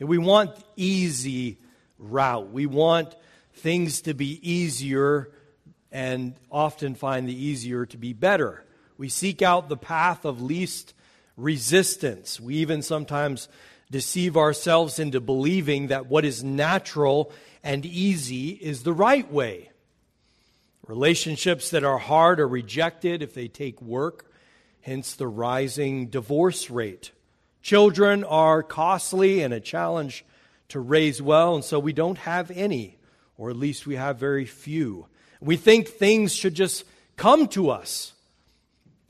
We want easy route. We want things to be easier and often find the easier to be better. We seek out the path of least resistance. We even sometimes deceive ourselves into believing that what is natural and easy is the right way. Relationships that are hard are rejected if they take work, hence the rising divorce rate. Children are costly and a challenge to raise well, and so we don't have any, or at least we have very few. We think things should just come to us,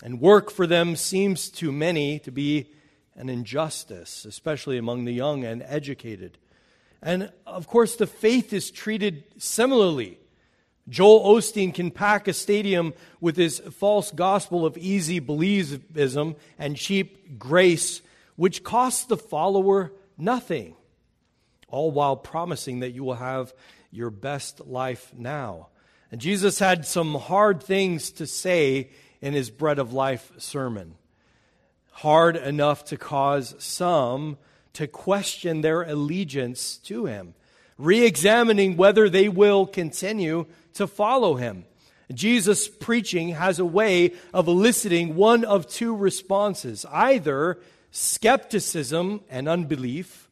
and work for them seems to many to be an injustice, especially among the young and educated. And of course, the faith is treated similarly. Joel Osteen can pack a stadium with his false gospel of easy believism and cheap grace, which costs the follower nothing, all while promising that you will have your best life now. And Jesus had some hard things to say in his Bread of Life sermon. Hard enough to cause some to question their allegiance to him, re examining whether they will continue to follow him. Jesus' preaching has a way of eliciting one of two responses either skepticism and unbelief,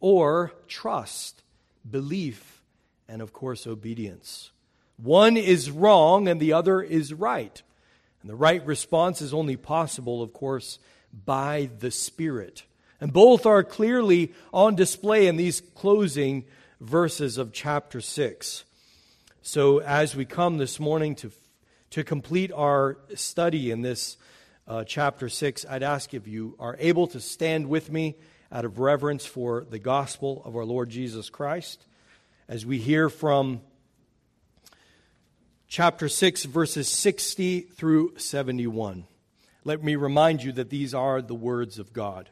or trust, belief, and of course, obedience. One is wrong and the other is right. And the right response is only possible, of course, by the Spirit. And both are clearly on display in these closing verses of chapter 6. So, as we come this morning to, to complete our study in this uh, chapter 6, I'd ask if you are able to stand with me out of reverence for the gospel of our Lord Jesus Christ as we hear from chapter 6, verses 60 through 71. Let me remind you that these are the words of God.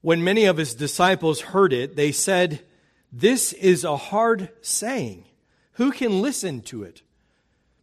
When many of his disciples heard it, they said, This is a hard saying. Who can listen to it?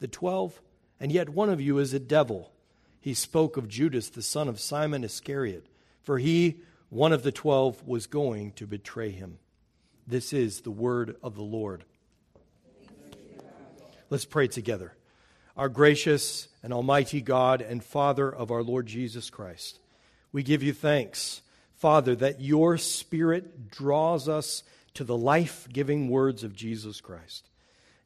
the twelve? And yet one of you is a devil. He spoke of Judas, the son of Simon Iscariot, for he, one of the twelve, was going to betray him. This is the word of the Lord. Let's pray together our gracious and almighty God and Father of our Lord Jesus Christ. We give you thanks, Father, that your Spirit draws us to the life giving words of Jesus Christ.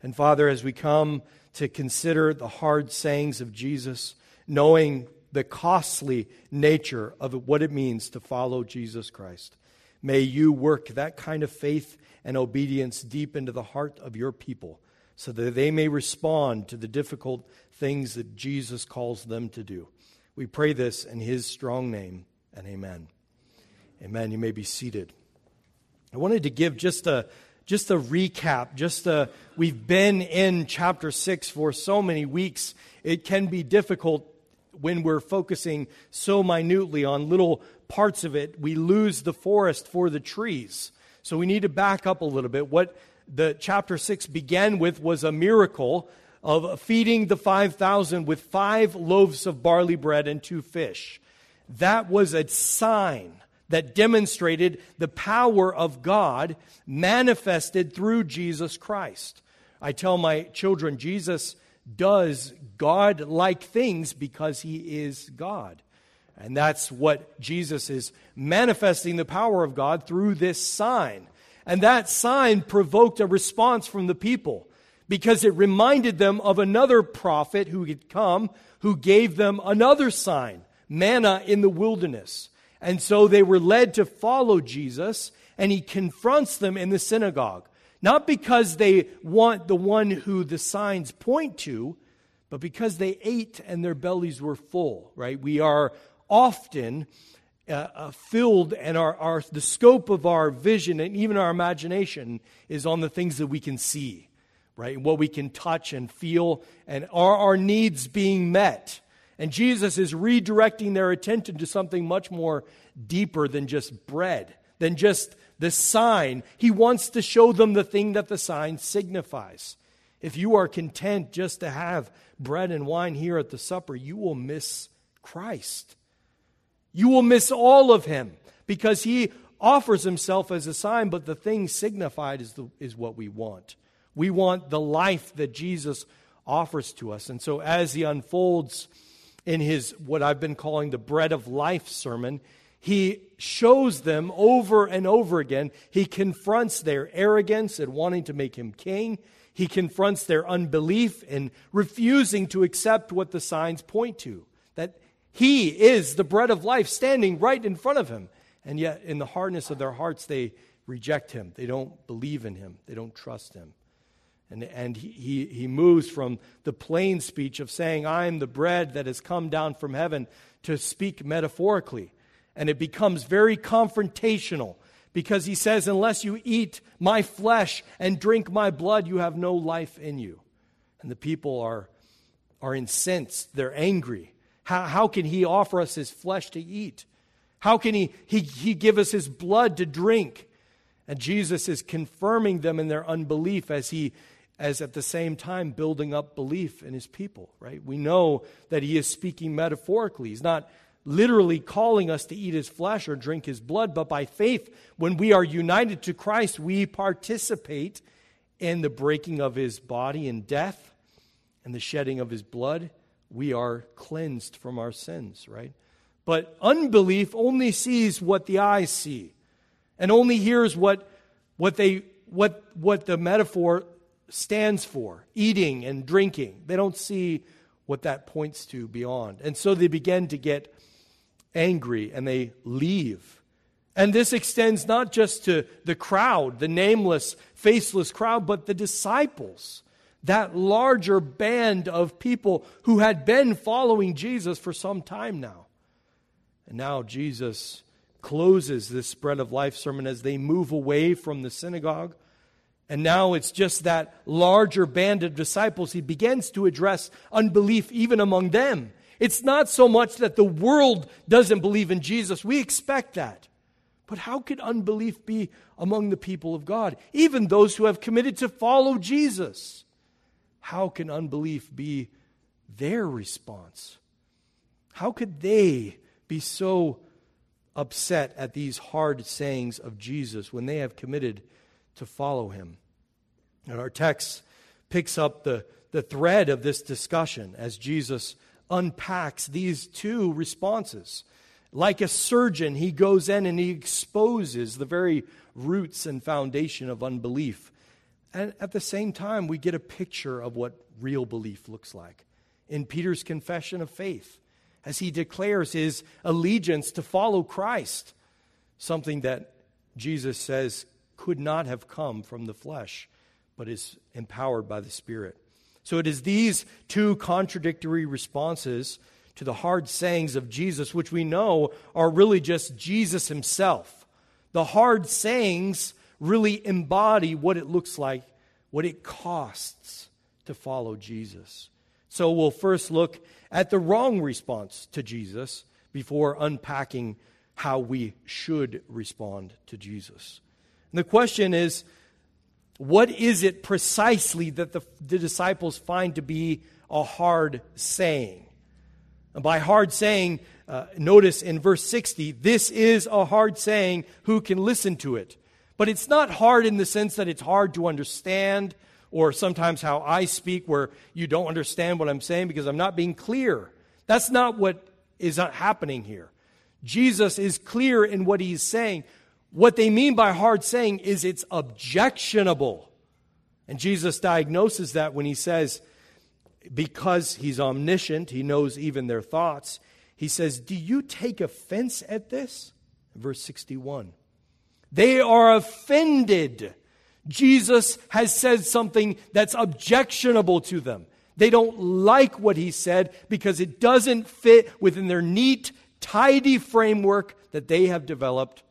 And Father, as we come to consider the hard sayings of Jesus, knowing the costly nature of what it means to follow Jesus Christ, may you work that kind of faith and obedience deep into the heart of your people so that they may respond to the difficult things that Jesus calls them to do. We pray this in his strong name, and amen. Amen. You may be seated. I wanted to give just a just a recap. Just a, we've been in chapter six for so many weeks. It can be difficult when we're focusing so minutely on little parts of it. We lose the forest for the trees. So we need to back up a little bit. What the chapter 6 began with was a miracle of feeding the 5,000 with five loaves of barley bread and two fish. That was a sign that demonstrated the power of God manifested through Jesus Christ. I tell my children, Jesus does God like things because he is God. And that's what Jesus is manifesting the power of God through this sign. And that sign provoked a response from the people because it reminded them of another prophet who had come who gave them another sign manna in the wilderness. And so they were led to follow Jesus, and he confronts them in the synagogue. Not because they want the one who the signs point to, but because they ate and their bellies were full, right? We are often uh, uh, filled, and our, our, the scope of our vision and even our imagination is on the things that we can see, right? What we can touch and feel, and are our needs being met? And Jesus is redirecting their attention to something much more deeper than just bread, than just the sign. He wants to show them the thing that the sign signifies. If you are content just to have bread and wine here at the supper, you will miss Christ. You will miss all of him because he offers himself as a sign, but the thing signified is, the, is what we want. We want the life that Jesus offers to us. And so, as he unfolds in his, what I've been calling the bread of life sermon, he shows them over and over again. He confronts their arrogance and wanting to make him king. He confronts their unbelief in refusing to accept what the signs point to. That he is the bread of life standing right in front of him. And yet, in the hardness of their hearts, they reject him. They don't believe in him. They don't trust him. And, and he, he, moves from the plain speech of saying, I am the bread that has come down from heaven, to speak metaphorically. And it becomes very confrontational because he says, Unless you eat my flesh and drink my blood, you have no life in you. And the people are, are incensed, they're angry. How, how can he offer us his flesh to eat? How can he, he, he give us his blood to drink? And Jesus is confirming them in their unbelief as he as at the same time building up belief in his people, right? We know that he is speaking metaphorically. He's not literally calling us to eat his flesh or drink his blood, but by faith, when we are united to Christ, we participate in the breaking of his body in death and the shedding of his blood we are cleansed from our sins, right? But unbelief only sees what the eyes see and only hears what, what, they, what, what the metaphor stands for eating and drinking. They don't see what that points to beyond. And so they begin to get angry and they leave. And this extends not just to the crowd, the nameless, faceless crowd, but the disciples that larger band of people who had been following Jesus for some time now. And now Jesus closes this spread of life sermon as they move away from the synagogue. And now it's just that larger band of disciples. He begins to address unbelief even among them. It's not so much that the world doesn't believe in Jesus. We expect that. But how could unbelief be among the people of God, even those who have committed to follow Jesus? how can unbelief be their response? How could they be so upset at these hard sayings of Jesus when they have committed to follow him? And our text picks up the, the thread of this discussion as Jesus unpacks these two responses. Like a surgeon, he goes in and he exposes the very roots and foundation of unbelief and at the same time, we get a picture of what real belief looks like in Peter's confession of faith as he declares his allegiance to follow Christ, something that Jesus says could not have come from the flesh, but is empowered by the Spirit. So it is these two contradictory responses to the hard sayings of Jesus, which we know are really just Jesus himself. The hard sayings really embody what it looks like, what it costs to follow Jesus. So we'll first look at the wrong response to Jesus before unpacking how we should respond to Jesus. And the question is what is it precisely that the, the disciples find to be a hard saying? And by hard saying, uh, notice in verse 60, this is a hard saying. Who can listen to it? But it's not hard in the sense that it's hard to understand, or sometimes how I speak where you don't understand what I'm saying because I'm not being clear. That's not what is happening here. Jesus is clear in what he's saying. What they mean by hard saying is it's objectionable. And Jesus diagnoses that when he says, because he's omniscient, he knows even their thoughts. He says, Do you take offense at this? Verse 61. They are offended. Jesus has said something that's objectionable to them. They don't like what he said because it doesn't fit within their neat, tidy framework that they have developed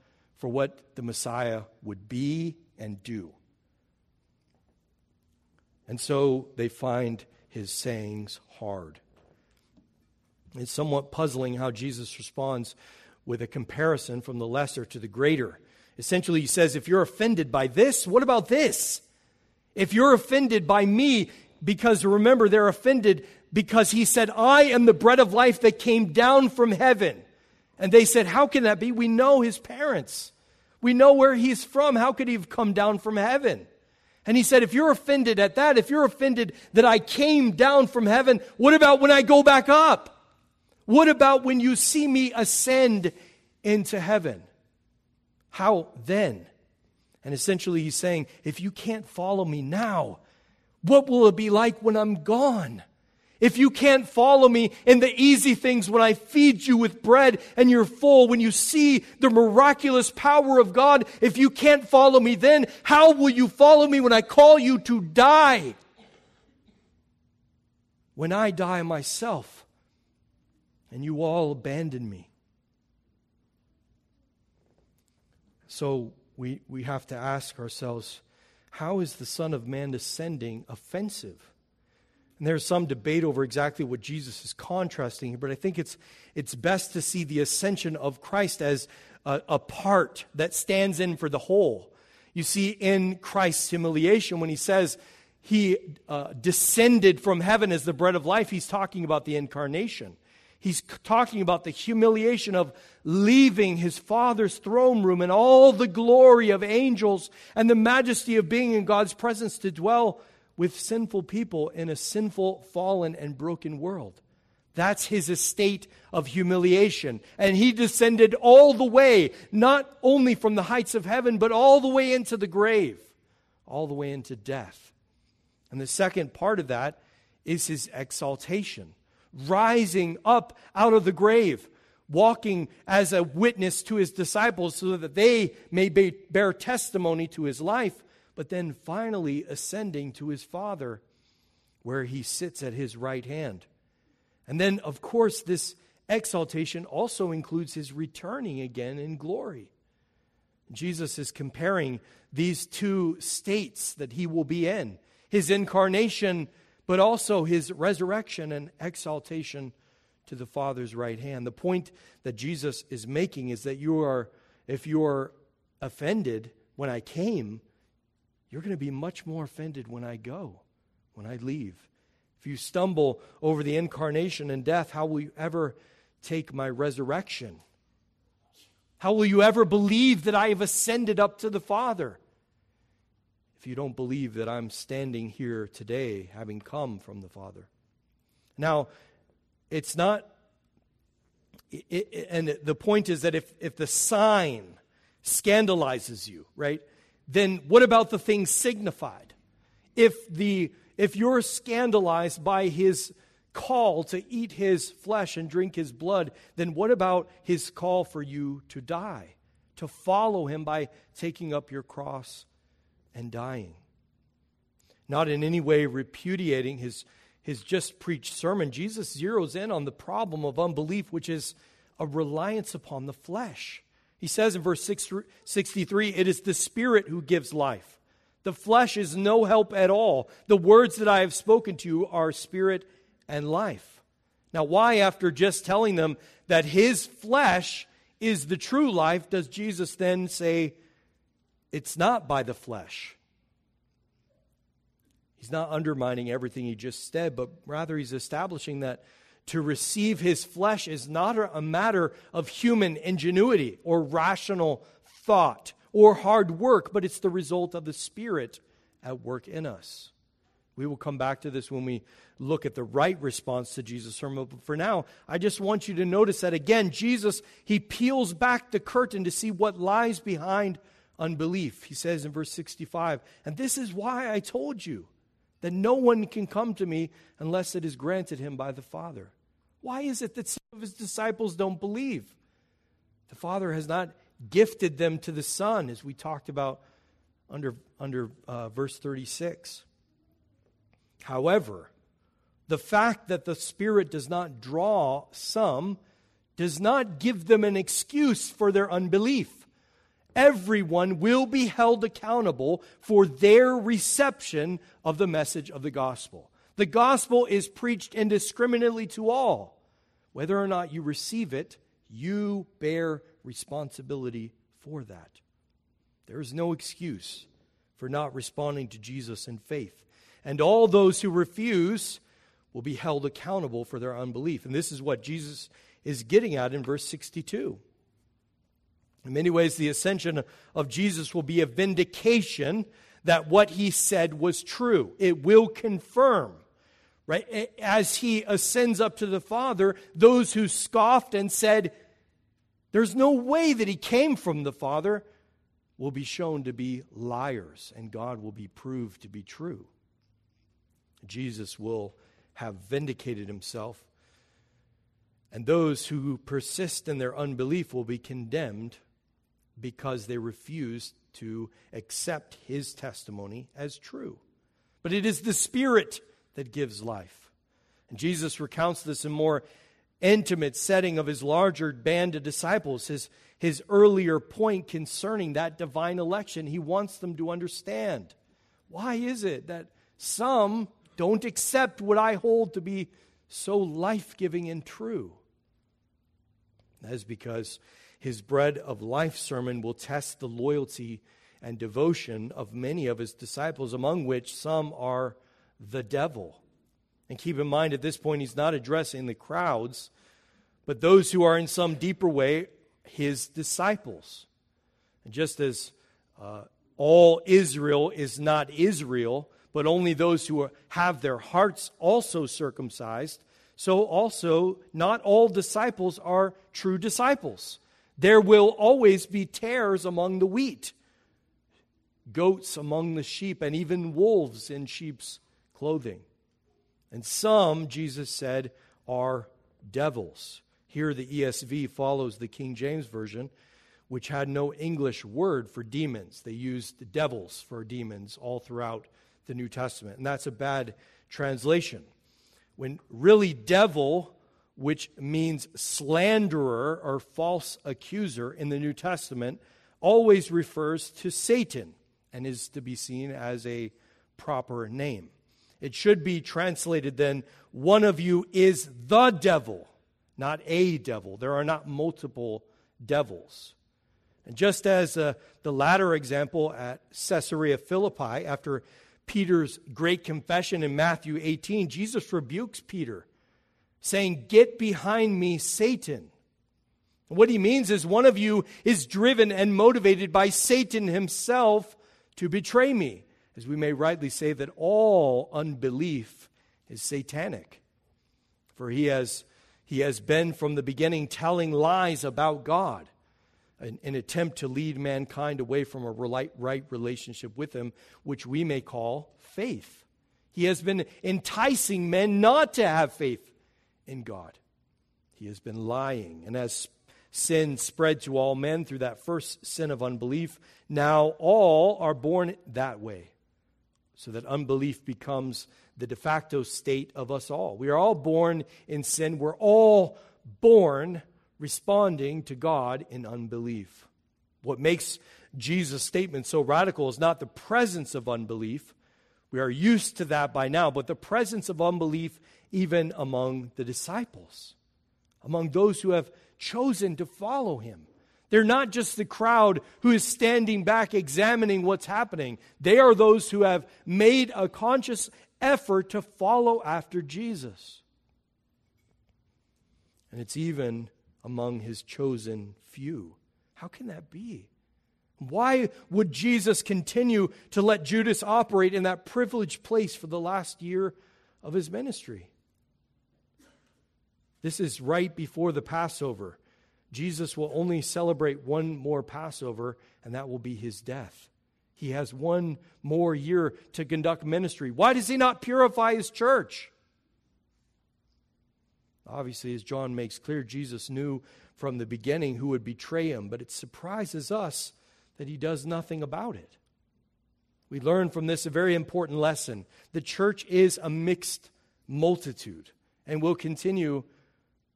for what the Messiah would be and do. And so they find his sayings hard. It's somewhat puzzling how Jesus responds with a comparison from the lesser to the greater. Essentially, he says, If you're offended by this, what about this? If you're offended by me, because remember, they're offended because he said, I am the bread of life that came down from heaven. And they said, How can that be? We know his parents. We know where he's from. How could he have come down from heaven? And he said, If you're offended at that, if you're offended that I came down from heaven, what about when I go back up? What about when you see me ascend into heaven? How then? And essentially, he's saying, If you can't follow me now, what will it be like when I'm gone? If you can't follow me in the easy things when I feed you with bread and you're full, when you see the miraculous power of God, if you can't follow me then, how will you follow me when I call you to die? When I die myself and you all abandon me. So we, we have to ask ourselves how is the Son of Man ascending offensive? And there's some debate over exactly what Jesus is contrasting here, but I think it's, it's best to see the ascension of Christ as a, a part that stands in for the whole. You see, in Christ's humiliation, when he says he uh, descended from heaven as the bread of life, he's talking about the incarnation. He's talking about the humiliation of leaving his father's throne room and all the glory of angels and the majesty of being in God's presence to dwell with sinful people in a sinful, fallen, and broken world. That's his estate of humiliation. And he descended all the way, not only from the heights of heaven, but all the way into the grave, all the way into death. And the second part of that is his exaltation, rising up out of the grave, walking as a witness to his disciples so that they may bear testimony to his life but then finally ascending to his Father, where he sits at his right hand. And then, of course, this exaltation also includes his returning again in glory. Jesus is comparing these two states that he will be in his incarnation, but also his resurrection and exaltation to the Father's right hand. The point that Jesus is making is that you are, if you are offended when I came, you're going to be much more offended when I go, when I leave. If you stumble over the incarnation and death, how will you ever take my resurrection? How will you ever believe that I have ascended up to the Father? If you don't believe that I'm standing here today, having come from the Father. Now, it's not, it, it, and the point is that if, if the sign scandalizes you, right? Then what about the things signified? If, the, if you're scandalized by his call to eat his flesh and drink his blood, then what about his call for you to die, to follow him by taking up your cross and dying? Not in any way repudiating his, his just preached sermon, Jesus zeroes in on the problem of unbelief, which is a reliance upon the flesh. He says in verse 63 it is the Spirit who gives life. The flesh is no help at all. The words that I have spoken to you are spirit and life. Now, why, after just telling them that his flesh is the true life, does Jesus then say it's not by the flesh? He's not undermining everything he just said, but rather he's establishing that to receive his flesh is not a matter of human ingenuity or rational thought or hard work, but it's the result of the Spirit at work in us. We will come back to this when we look at the right response to Jesus' sermon. But for now, I just want you to notice that again, Jesus, he peels back the curtain to see what lies behind unbelief. He says in verse 65, And this is why I told you that no one can come to me unless it is granted him by the Father. Why is it that some of his disciples don't believe? The Father has not gifted them to the Son, as we talked about under, under uh, verse 36. However, the fact that the Spirit does not draw some does not give them an excuse for their unbelief. Everyone will be held accountable for their reception of the message of the gospel. The gospel is preached indiscriminately to all. Whether or not you receive it, you bear responsibility for that. There is no excuse for not responding to Jesus in faith. And all those who refuse will be held accountable for their unbelief. And this is what Jesus is getting at in verse 62. In many ways, the ascension of Jesus will be a vindication that what he said was true. It will confirm, right? As he ascends up to the Father, those who scoffed and said, There's no way that he came from the Father, will be shown to be liars, and God will be proved to be true. Jesus will have vindicated himself, and those who persist in their unbelief will be condemned because they refuse to accept his testimony as true. But it is the Spirit that gives life. And Jesus recounts this in more intimate setting of his larger band of disciples, his, his earlier point concerning that divine election. He wants them to understand. Why is it that some don't accept what I hold to be so life giving and true? That is because his bread of life sermon will test the loyalty and devotion of many of his disciples, among which some are the devil. And keep in mind, at this point, he's not addressing the crowds, but those who are in some deeper way his disciples. And just as uh, all Israel is not Israel, but only those who are, have their hearts also circumcised, so also not all disciples are true disciples. There will always be tares among the wheat, goats among the sheep, and even wolves in sheep's clothing. And some, Jesus said, are devils. Here, the ESV follows the King James Version, which had no English word for demons. They used devils for demons all throughout the New Testament. And that's a bad translation. When really, devil, which means slanderer or false accuser in the New Testament, always refers to Satan and is to be seen as a proper name. It should be translated then, one of you is the devil, not a devil. There are not multiple devils. And just as uh, the latter example at Caesarea Philippi, after Peter's great confession in Matthew 18, Jesus rebukes Peter, saying, Get behind me, Satan. What he means is one of you is driven and motivated by Satan himself to betray me as we may rightly say that all unbelief is satanic. For he has, he has been from the beginning telling lies about God, an, an attempt to lead mankind away from a right relationship with him, which we may call faith. He has been enticing men not to have faith in God. He has been lying. And as sin spread to all men through that first sin of unbelief, now all are born that way so that unbelief becomes the de facto state of us all. We are all born in sin. We're all born responding to God in unbelief. What makes Jesus' statement so radical is not the presence of unbelief. We are used to that by now, but the presence of unbelief even among the disciples, among those who have chosen to follow him. They're not just the crowd who is standing back examining what's happening. They are those who have made a conscious effort to follow after Jesus. And it's even among his chosen few. How can that be? Why would Jesus continue to let Judas operate in that privileged place for the last year of his ministry? This is right before the Passover. Jesus will only celebrate one more Passover, and that will be his death. He has one more year to conduct ministry. Why does he not purify his church? Obviously, as John makes clear, Jesus knew from the beginning who would betray him, but it surprises us that he does nothing about it. We learn from this a very important lesson. The church is a mixed multitude and will continue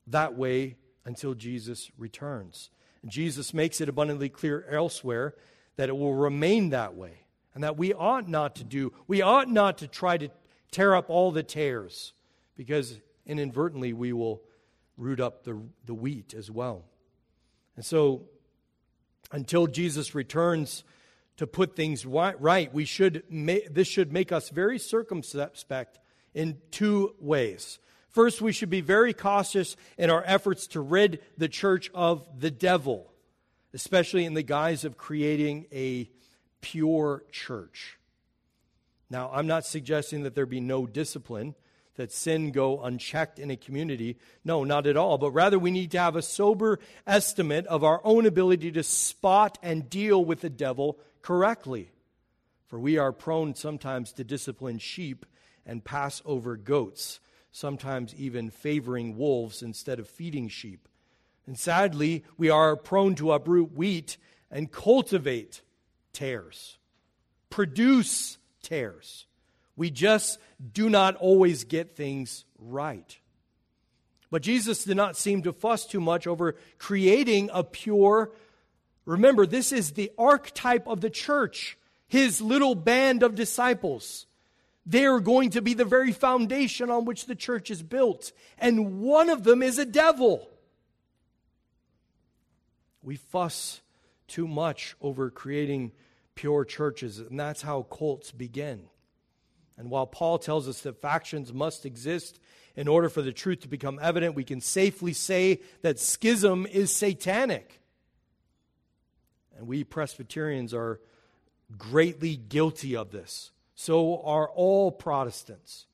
that way until Jesus returns. And Jesus makes it abundantly clear elsewhere that it will remain that way and that we ought not to do, we ought not to try to tear up all the tares because inadvertently we will root up the, the wheat as well. And so, until Jesus returns to put things right, we should this should make us very circumspect in two ways. First, we should be very cautious in our efforts to rid the church of the devil, especially in the guise of creating a pure church. Now, I'm not suggesting that there be no discipline, that sin go unchecked in a community. No, not at all. But rather, we need to have a sober estimate of our own ability to spot and deal with the devil correctly. For we are prone sometimes to discipline sheep and pass over goats sometimes even favoring wolves instead of feeding sheep. And sadly, we are prone to uproot wheat and cultivate tares, produce tares. We just do not always get things right. But Jesus did not seem to fuss too much over creating a pure. Remember, this is the archetype of the church, his little band of disciples. They are going to be the very foundation on which the church is built. And one of them is a devil. We fuss too much over creating pure churches, and that's how cults begin. And while Paul tells us that factions must exist in order for the truth to become evident, we can safely say that schism is satanic. And we Presbyterians are greatly guilty of this so are all Protestants.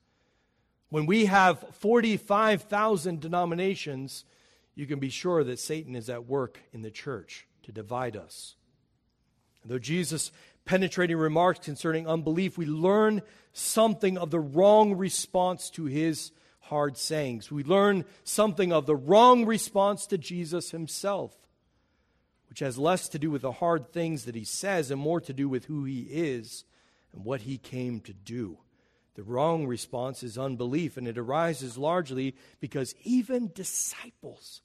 When we have 45,000 denominations, you can be sure that Satan is at work in the church to divide us. though Jesus' penetrating remarks concerning unbelief, we learn something of the wrong response to his hard sayings. We learn something of the wrong response to Jesus himself, which has less to do with the hard things that he says and more to do with who he is and what he came to do. The wrong response is unbelief, and it arises largely because even disciples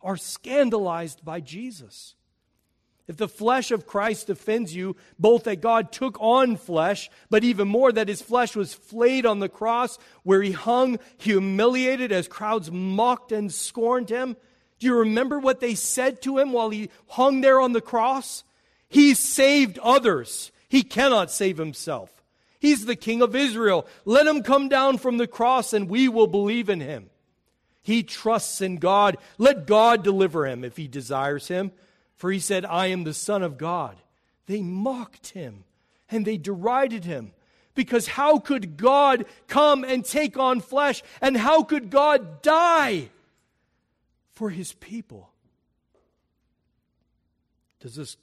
are scandalized by Jesus. If the flesh of Christ offends you, both that God took on flesh, but even more that his flesh was flayed on the cross, where he hung humiliated as crowds mocked and scorned him, do you remember what they said to him while he hung there on the cross? He saved others. He cannot save himself. He's the King of Israel. Let him come down from the cross and we will believe in him. He trusts in God. Let God deliver him if he desires him. For he said, I am the Son of God. They mocked him and they derided him. Because how could God come and take on flesh? And how could God die for his people? Does this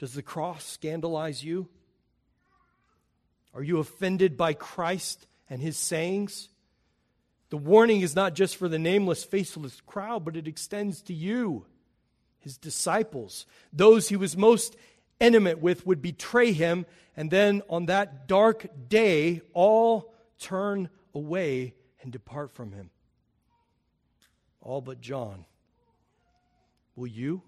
does the cross scandalize you? Are you offended by Christ and his sayings? The warning is not just for the nameless, faceless crowd, but it extends to you, his disciples. Those he was most intimate with would betray him, and then on that dark day, all turn away and depart from him. All but John. Will you?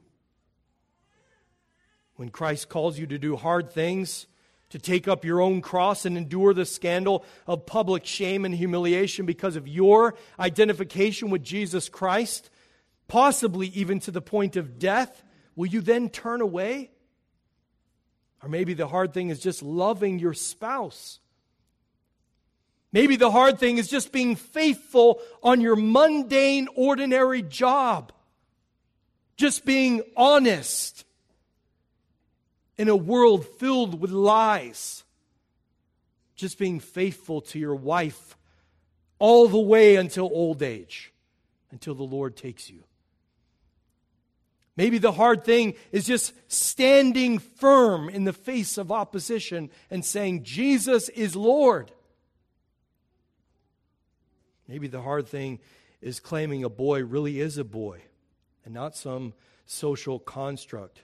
When Christ calls you to do hard things, to take up your own cross and endure the scandal of public shame and humiliation because of your identification with Jesus Christ, possibly even to the point of death, will you then turn away? Or maybe the hard thing is just loving your spouse. Maybe the hard thing is just being faithful on your mundane, ordinary job. Just being honest in a world filled with lies. Just being faithful to your wife all the way until old age, until the Lord takes you. Maybe the hard thing is just standing firm in the face of opposition and saying, Jesus is Lord. Maybe the hard thing is claiming a boy really is a boy and not some social construct.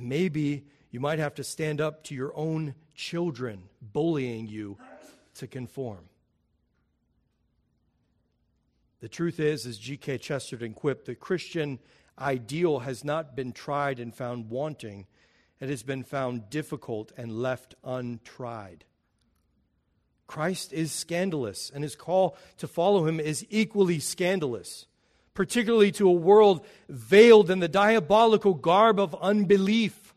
And maybe you might have to stand up to your own children bullying you to conform. The truth is, as G.K. Chesterton quipped, the Christian ideal has not been tried and found wanting, it has been found difficult and left untried. Christ is scandalous, and his call to follow him is equally scandalous, particularly to a world veiled in the diabolical garb of unbelief.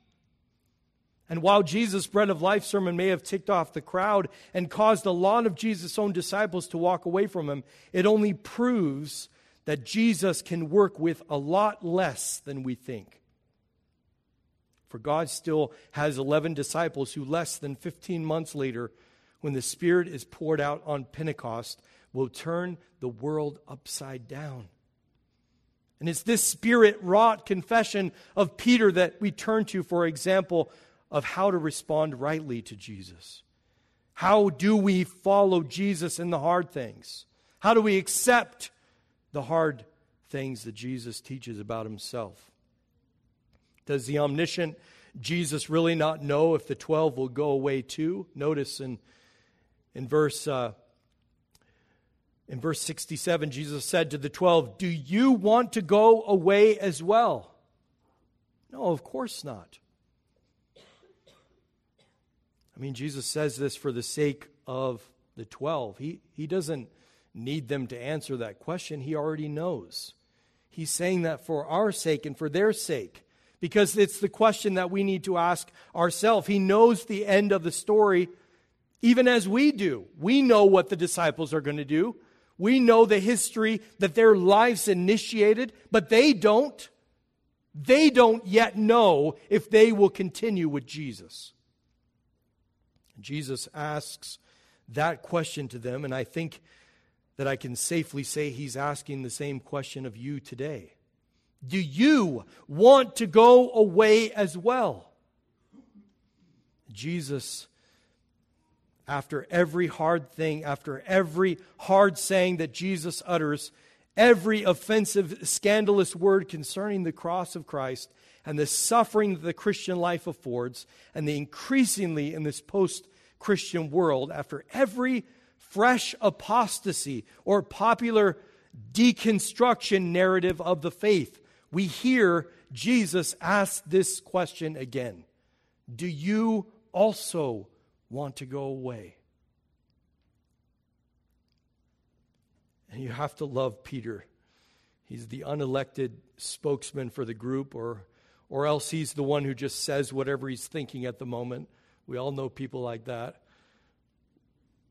And while Jesus' bread of life sermon may have ticked off the crowd and caused a lot of Jesus' own disciples to walk away from him, it only proves that Jesus can work with a lot less than we think. For God still has 11 disciples who, less than 15 months later, when the Spirit is poured out on Pentecost, will turn the world upside down. And it's this spirit wrought confession of Peter that we turn to for example of how to respond rightly to Jesus. How do we follow Jesus in the hard things? How do we accept the hard things that Jesus teaches about himself. Does the omniscient Jesus really not know if the 12 will go away too? Notice in, in verse. Uh, in verse 67, Jesus said to the 12, Do you want to go away as well? No, of course not. I mean, Jesus says this for the sake of the 12. He, he doesn't need them to answer that question. He already knows. He's saying that for our sake and for their sake, because it's the question that we need to ask ourselves. He knows the end of the story, even as we do. We know what the disciples are going to do. We know the history that their lives initiated, but they don't. They don't yet know if they will continue with Jesus. Jesus asks that question to them, and I think that I can safely say he's asking the same question of you today. Do you want to go away as well? Jesus, after every hard thing, after every hard saying that Jesus utters, every offensive, scandalous word concerning the cross of Christ and the suffering that the Christian life affords, and the increasingly in this post Christian world, after every fresh apostasy or popular deconstruction narrative of the faith, we hear Jesus ask this question again. Do you also want to go away? And you have to love Peter. He's the unelected spokesman for the group, or, or else he's the one who just says whatever he's thinking at the moment. We all know people like that.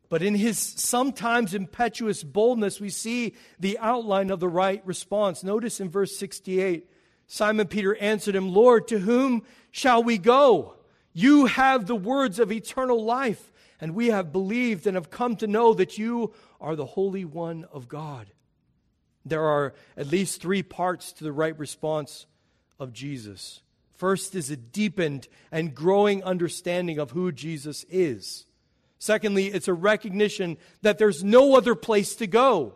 But in his sometimes impetuous boldness, we see the outline of the right response. Notice in verse 68 Simon Peter answered him, Lord, to whom shall we go? You have the words of eternal life, and we have believed and have come to know that you are the Holy One of God. There are at least three parts to the right response of Jesus. First is a deepened and growing understanding of who Jesus is. Secondly, it's a recognition that there's no other place to go,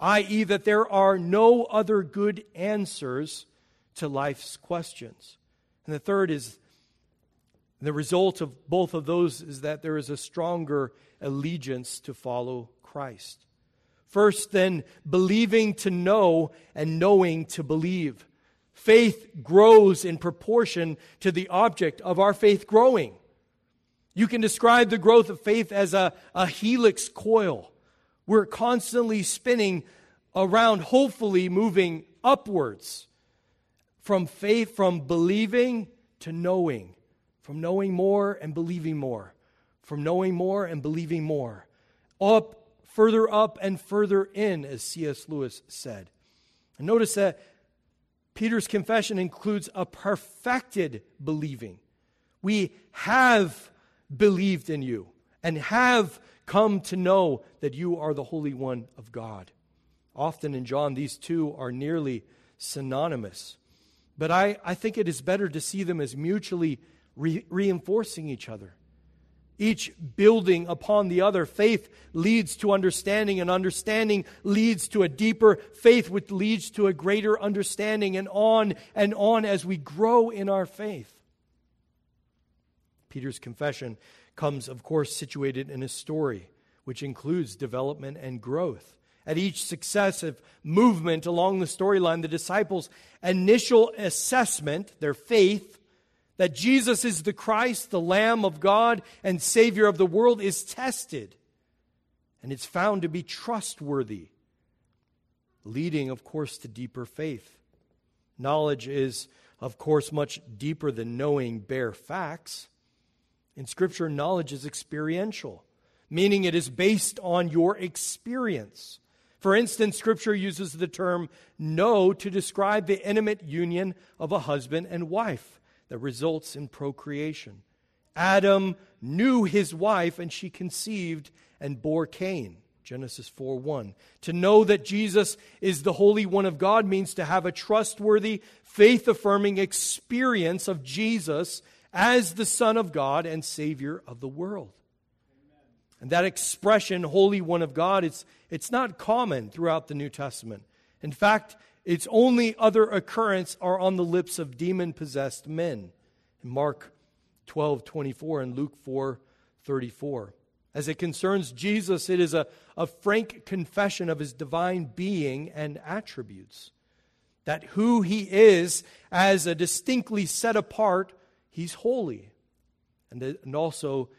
i.e., that there are no other good answers to life's questions. And the third is the result of both of those is that there is a stronger allegiance to follow Christ. First, then, believing to know and knowing to believe. Faith grows in proportion to the object of our faith growing. You can describe the growth of faith as a, a helix coil. We're constantly spinning around, hopefully moving upwards from faith, from believing to knowing, from knowing more and believing more, from knowing more and believing more, up, further up, and further in, as C.S. Lewis said. And notice that Peter's confession includes a perfected believing We have believed in you and have come to know that you are the Holy One of God. Often in John, these two are nearly synonymous. But I, I think it is better to see them as mutually re- reinforcing each other each building upon the other. Faith leads to understanding, and understanding leads to a deeper faith, which leads to a greater understanding, and on and on as we grow in our faith. Peter's confession comes, of course, situated in a story which includes development and growth. At each successive movement along the storyline, the disciples' initial assessment, their faith, that Jesus is the Christ, the Lamb of God and Savior of the world, is tested. And it's found to be trustworthy, leading, of course, to deeper faith. Knowledge is, of course, much deeper than knowing bare facts. In Scripture, knowledge is experiential, meaning it is based on your experience. For instance, Scripture uses the term know to describe the intimate union of a husband and wife that results in procreation. Adam knew his wife, and she conceived and bore Cain. Genesis 4 1. To know that Jesus is the Holy One of God means to have a trustworthy, faith affirming experience of Jesus as the Son of God and Savior of the world. And that expression, Holy One of God, it's, it's not common throughout the New Testament. In fact, its only other occurrence are on the lips of demon possessed men. In Mark 12 24 and Luke 4 34. As it concerns Jesus, it is a, a frank confession of his divine being and attributes. That who he is as a distinctly set apart, he's holy. And, the, and also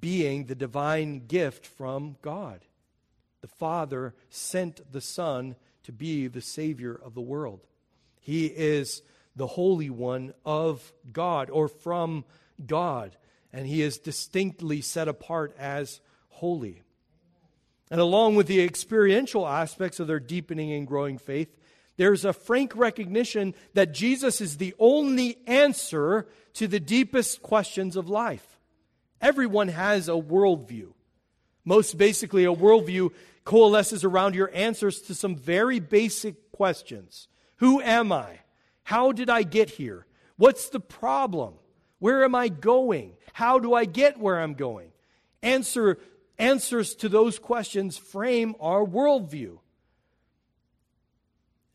being the divine gift from God. The Father sent the Son to be the Savior of the world. He is the Holy One of God or from God, and He is distinctly set apart as holy. And along with the experiential aspects of their deepening and growing faith, there's a frank recognition that Jesus is the only answer to the deepest questions of life. Everyone has a worldview. Most basically, a worldview coalesces around your answers to some very basic questions Who am I? How did I get here? What's the problem? Where am I going? How do I get where I'm going? Answer, answers to those questions frame our worldview.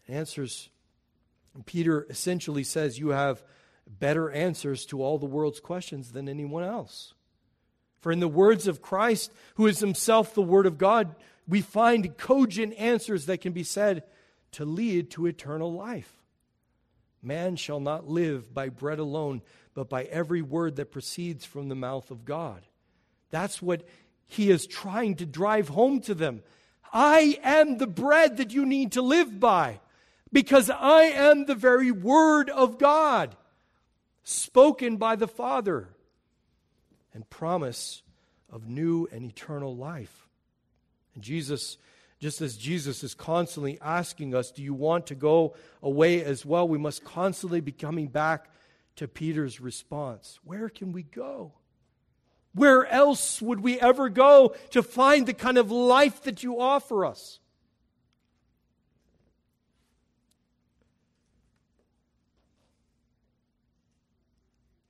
Answers, Peter essentially says you have better answers to all the world's questions than anyone else. For in the words of Christ, who is himself the Word of God, we find cogent answers that can be said to lead to eternal life. Man shall not live by bread alone, but by every word that proceeds from the mouth of God. That's what he is trying to drive home to them. I am the bread that you need to live by because I am the very word of God spoken by the Father and promise of new and eternal life. And Jesus, just as Jesus is constantly asking us, Do you want to go away as well? We must constantly be coming back to Peter's response Where can we go? Where else would we ever go to find the kind of life that you offer us?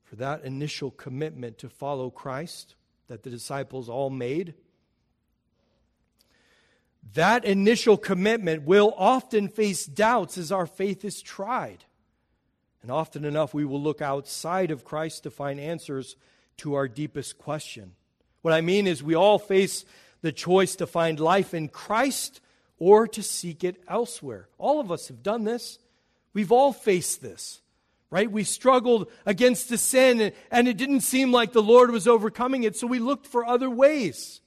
For that initial commitment to follow Christ that the disciples all made that initial commitment will often face doubts as our faith is tried. And often enough, we will look outside of Christ to find answers to our deepest question. What I mean is, we all face the choice to find life in Christ or to seek it elsewhere. All of us have done this. We've all faced this, right? We struggled against the sin, and it didn't seem like the Lord was overcoming it, so we looked for other ways.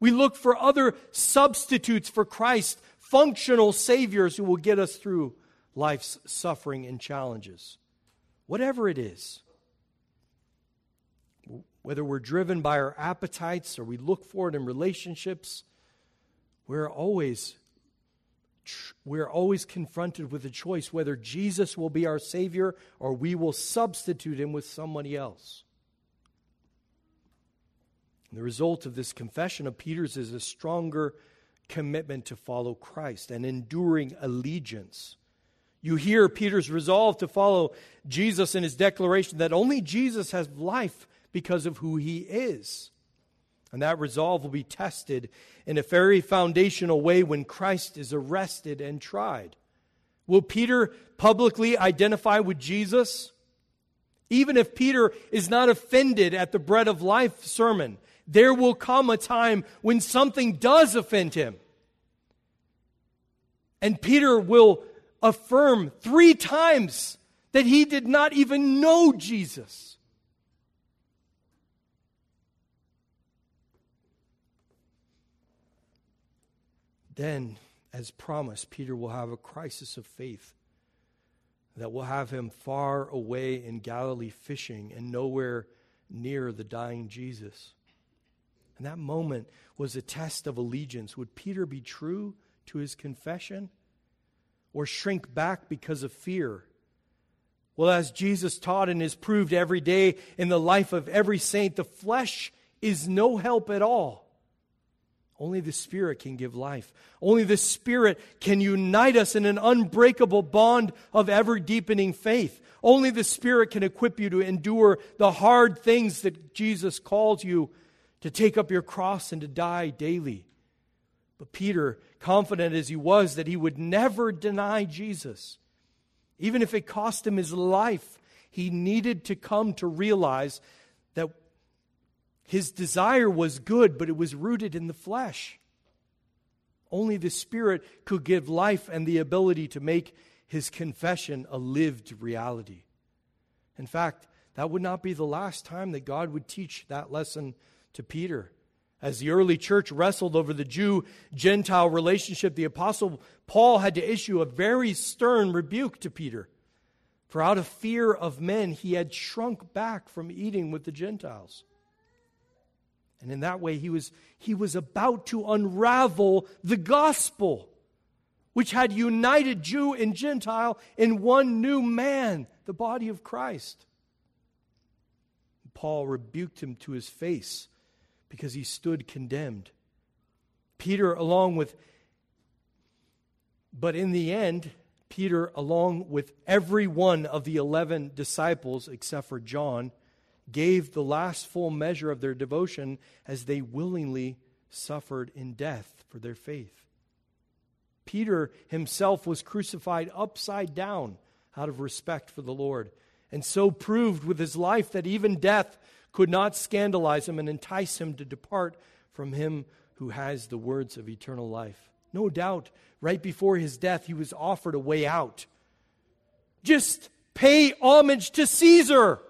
We look for other substitutes for Christ, functional saviors who will get us through life's suffering and challenges. Whatever it is, whether we're driven by our appetites or we look for it in relationships, we're always we're always confronted with a choice whether Jesus will be our savior or we will substitute him with somebody else. And the result of this confession of Peter's is a stronger commitment to follow Christ, an enduring allegiance. You hear Peter's resolve to follow Jesus in his declaration that only Jesus has life because of who he is. And that resolve will be tested in a very foundational way when Christ is arrested and tried. Will Peter publicly identify with Jesus? Even if Peter is not offended at the bread of life sermon, there will come a time when something does offend him. And Peter will affirm three times that he did not even know Jesus. Then, as promised, Peter will have a crisis of faith that will have him far away in Galilee fishing and nowhere near the dying Jesus. And that moment was a test of allegiance. Would Peter be true to his confession or shrink back because of fear? Well, as Jesus taught and is proved every day in the life of every saint, the flesh is no help at all. Only the Spirit can give life. Only the Spirit can unite us in an unbreakable bond of ever deepening faith. Only the Spirit can equip you to endure the hard things that Jesus calls you to take up your cross and to die daily. But Peter, confident as he was that he would never deny Jesus, even if it cost him his life, he needed to come to realize that his desire was good, but it was rooted in the flesh. Only the Spirit could give life and the ability to make his confession a lived reality. In fact, that would not be the last time that God would teach that lesson to Peter. As the early church wrestled over the Jew Gentile relationship, the Apostle Paul had to issue a very stern rebuke to Peter. For out of fear of men, he had shrunk back from eating with the Gentiles. And in that way, he was, he was about to unravel the gospel, which had united Jew and Gentile in one new man, the body of Christ. Paul rebuked him to his face because he stood condemned. Peter, along with, but in the end, Peter, along with every one of the 11 disciples, except for John, gave the last full measure of their devotion as they willingly suffered in death for their faith. Peter himself was crucified upside down out of respect for the Lord, and so proved with his life that even death could not scandalize him and entice him to depart from him who has the words of eternal life. No doubt, right before his death, he was offered a way out. Just pay homage to Caesar.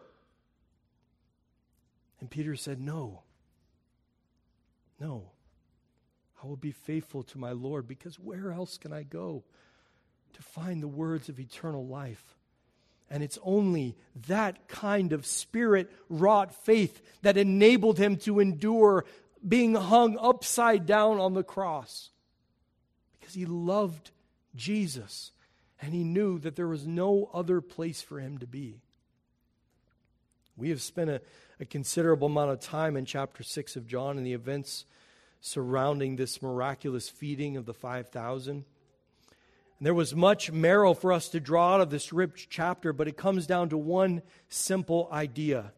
And Peter said, No. No. I will be faithful to my Lord because where else can I go to find the words of eternal life? And it's only that kind of spirit wrought faith that enabled him to endure being hung upside down on the cross because he loved Jesus and he knew that there was no other place for him to be. We have spent a, a considerable amount of time in chapter 6 of John and the events surrounding this miraculous feeding of the 5,000. And there was much marrow for us to draw out of this rich chapter, but it comes down to one simple idea.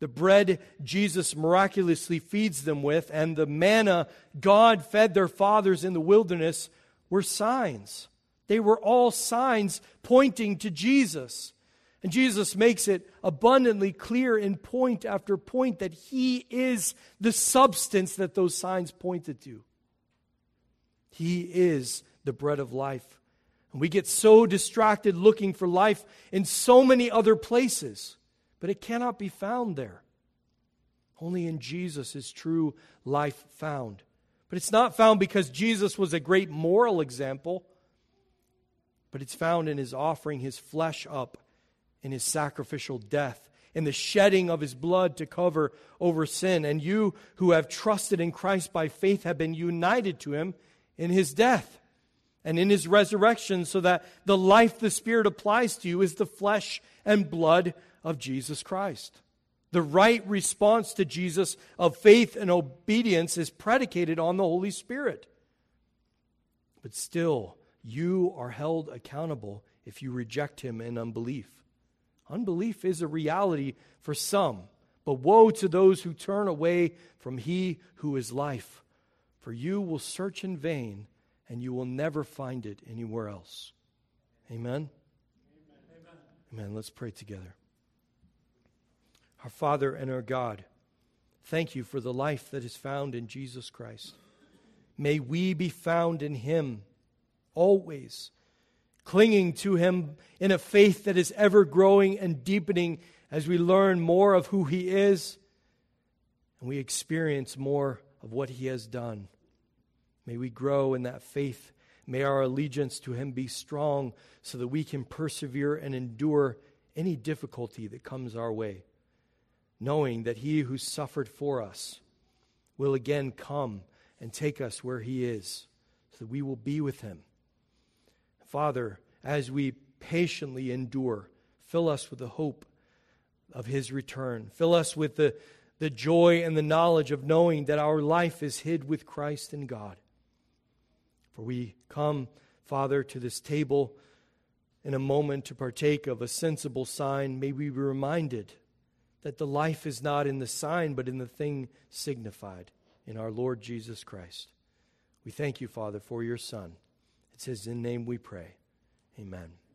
The bread Jesus miraculously feeds them with, and the manna God fed their fathers in the wilderness were signs. They were all signs pointing to Jesus. And Jesus makes it abundantly clear in point after point that He is the substance that those signs pointed to. He is the bread of life. And we get so distracted looking for life in so many other places, but it cannot be found there. Only in Jesus is true life found. But it's not found because Jesus was a great moral example, but it's found in his offering his flesh up in his sacrificial death, in the shedding of his blood to cover over sin. And you who have trusted in Christ by faith have been united to him in his death and in his resurrection, so that the life the Spirit applies to you is the flesh and blood of Jesus Christ. The right response to Jesus of faith and obedience is predicated on the Holy Spirit. But still, you are held accountable if you reject him in unbelief. Unbelief is a reality for some, but woe to those who turn away from he who is life. For you will search in vain, and you will never find it anywhere else. Amen? Amen. Amen. Let's pray together. Our Father and our God, thank you for the life that is found in Jesus Christ. May we be found in him always, clinging to him in a faith that is ever growing and deepening as we learn more of who he is and we experience more of what he has done. May we grow in that faith. May our allegiance to him be strong so that we can persevere and endure any difficulty that comes our way knowing that he who suffered for us will again come and take us where he is, so that we will be with him. Father, as we patiently endure, fill us with the hope of his return. Fill us with the, the joy and the knowledge of knowing that our life is hid with Christ in God. For we come, Father, to this table in a moment to partake of a sensible sign. May we be reminded that the life is not in the sign, but in the thing signified in our Lord Jesus Christ. We thank you, Father, for your Son. It's his in name we pray. Amen.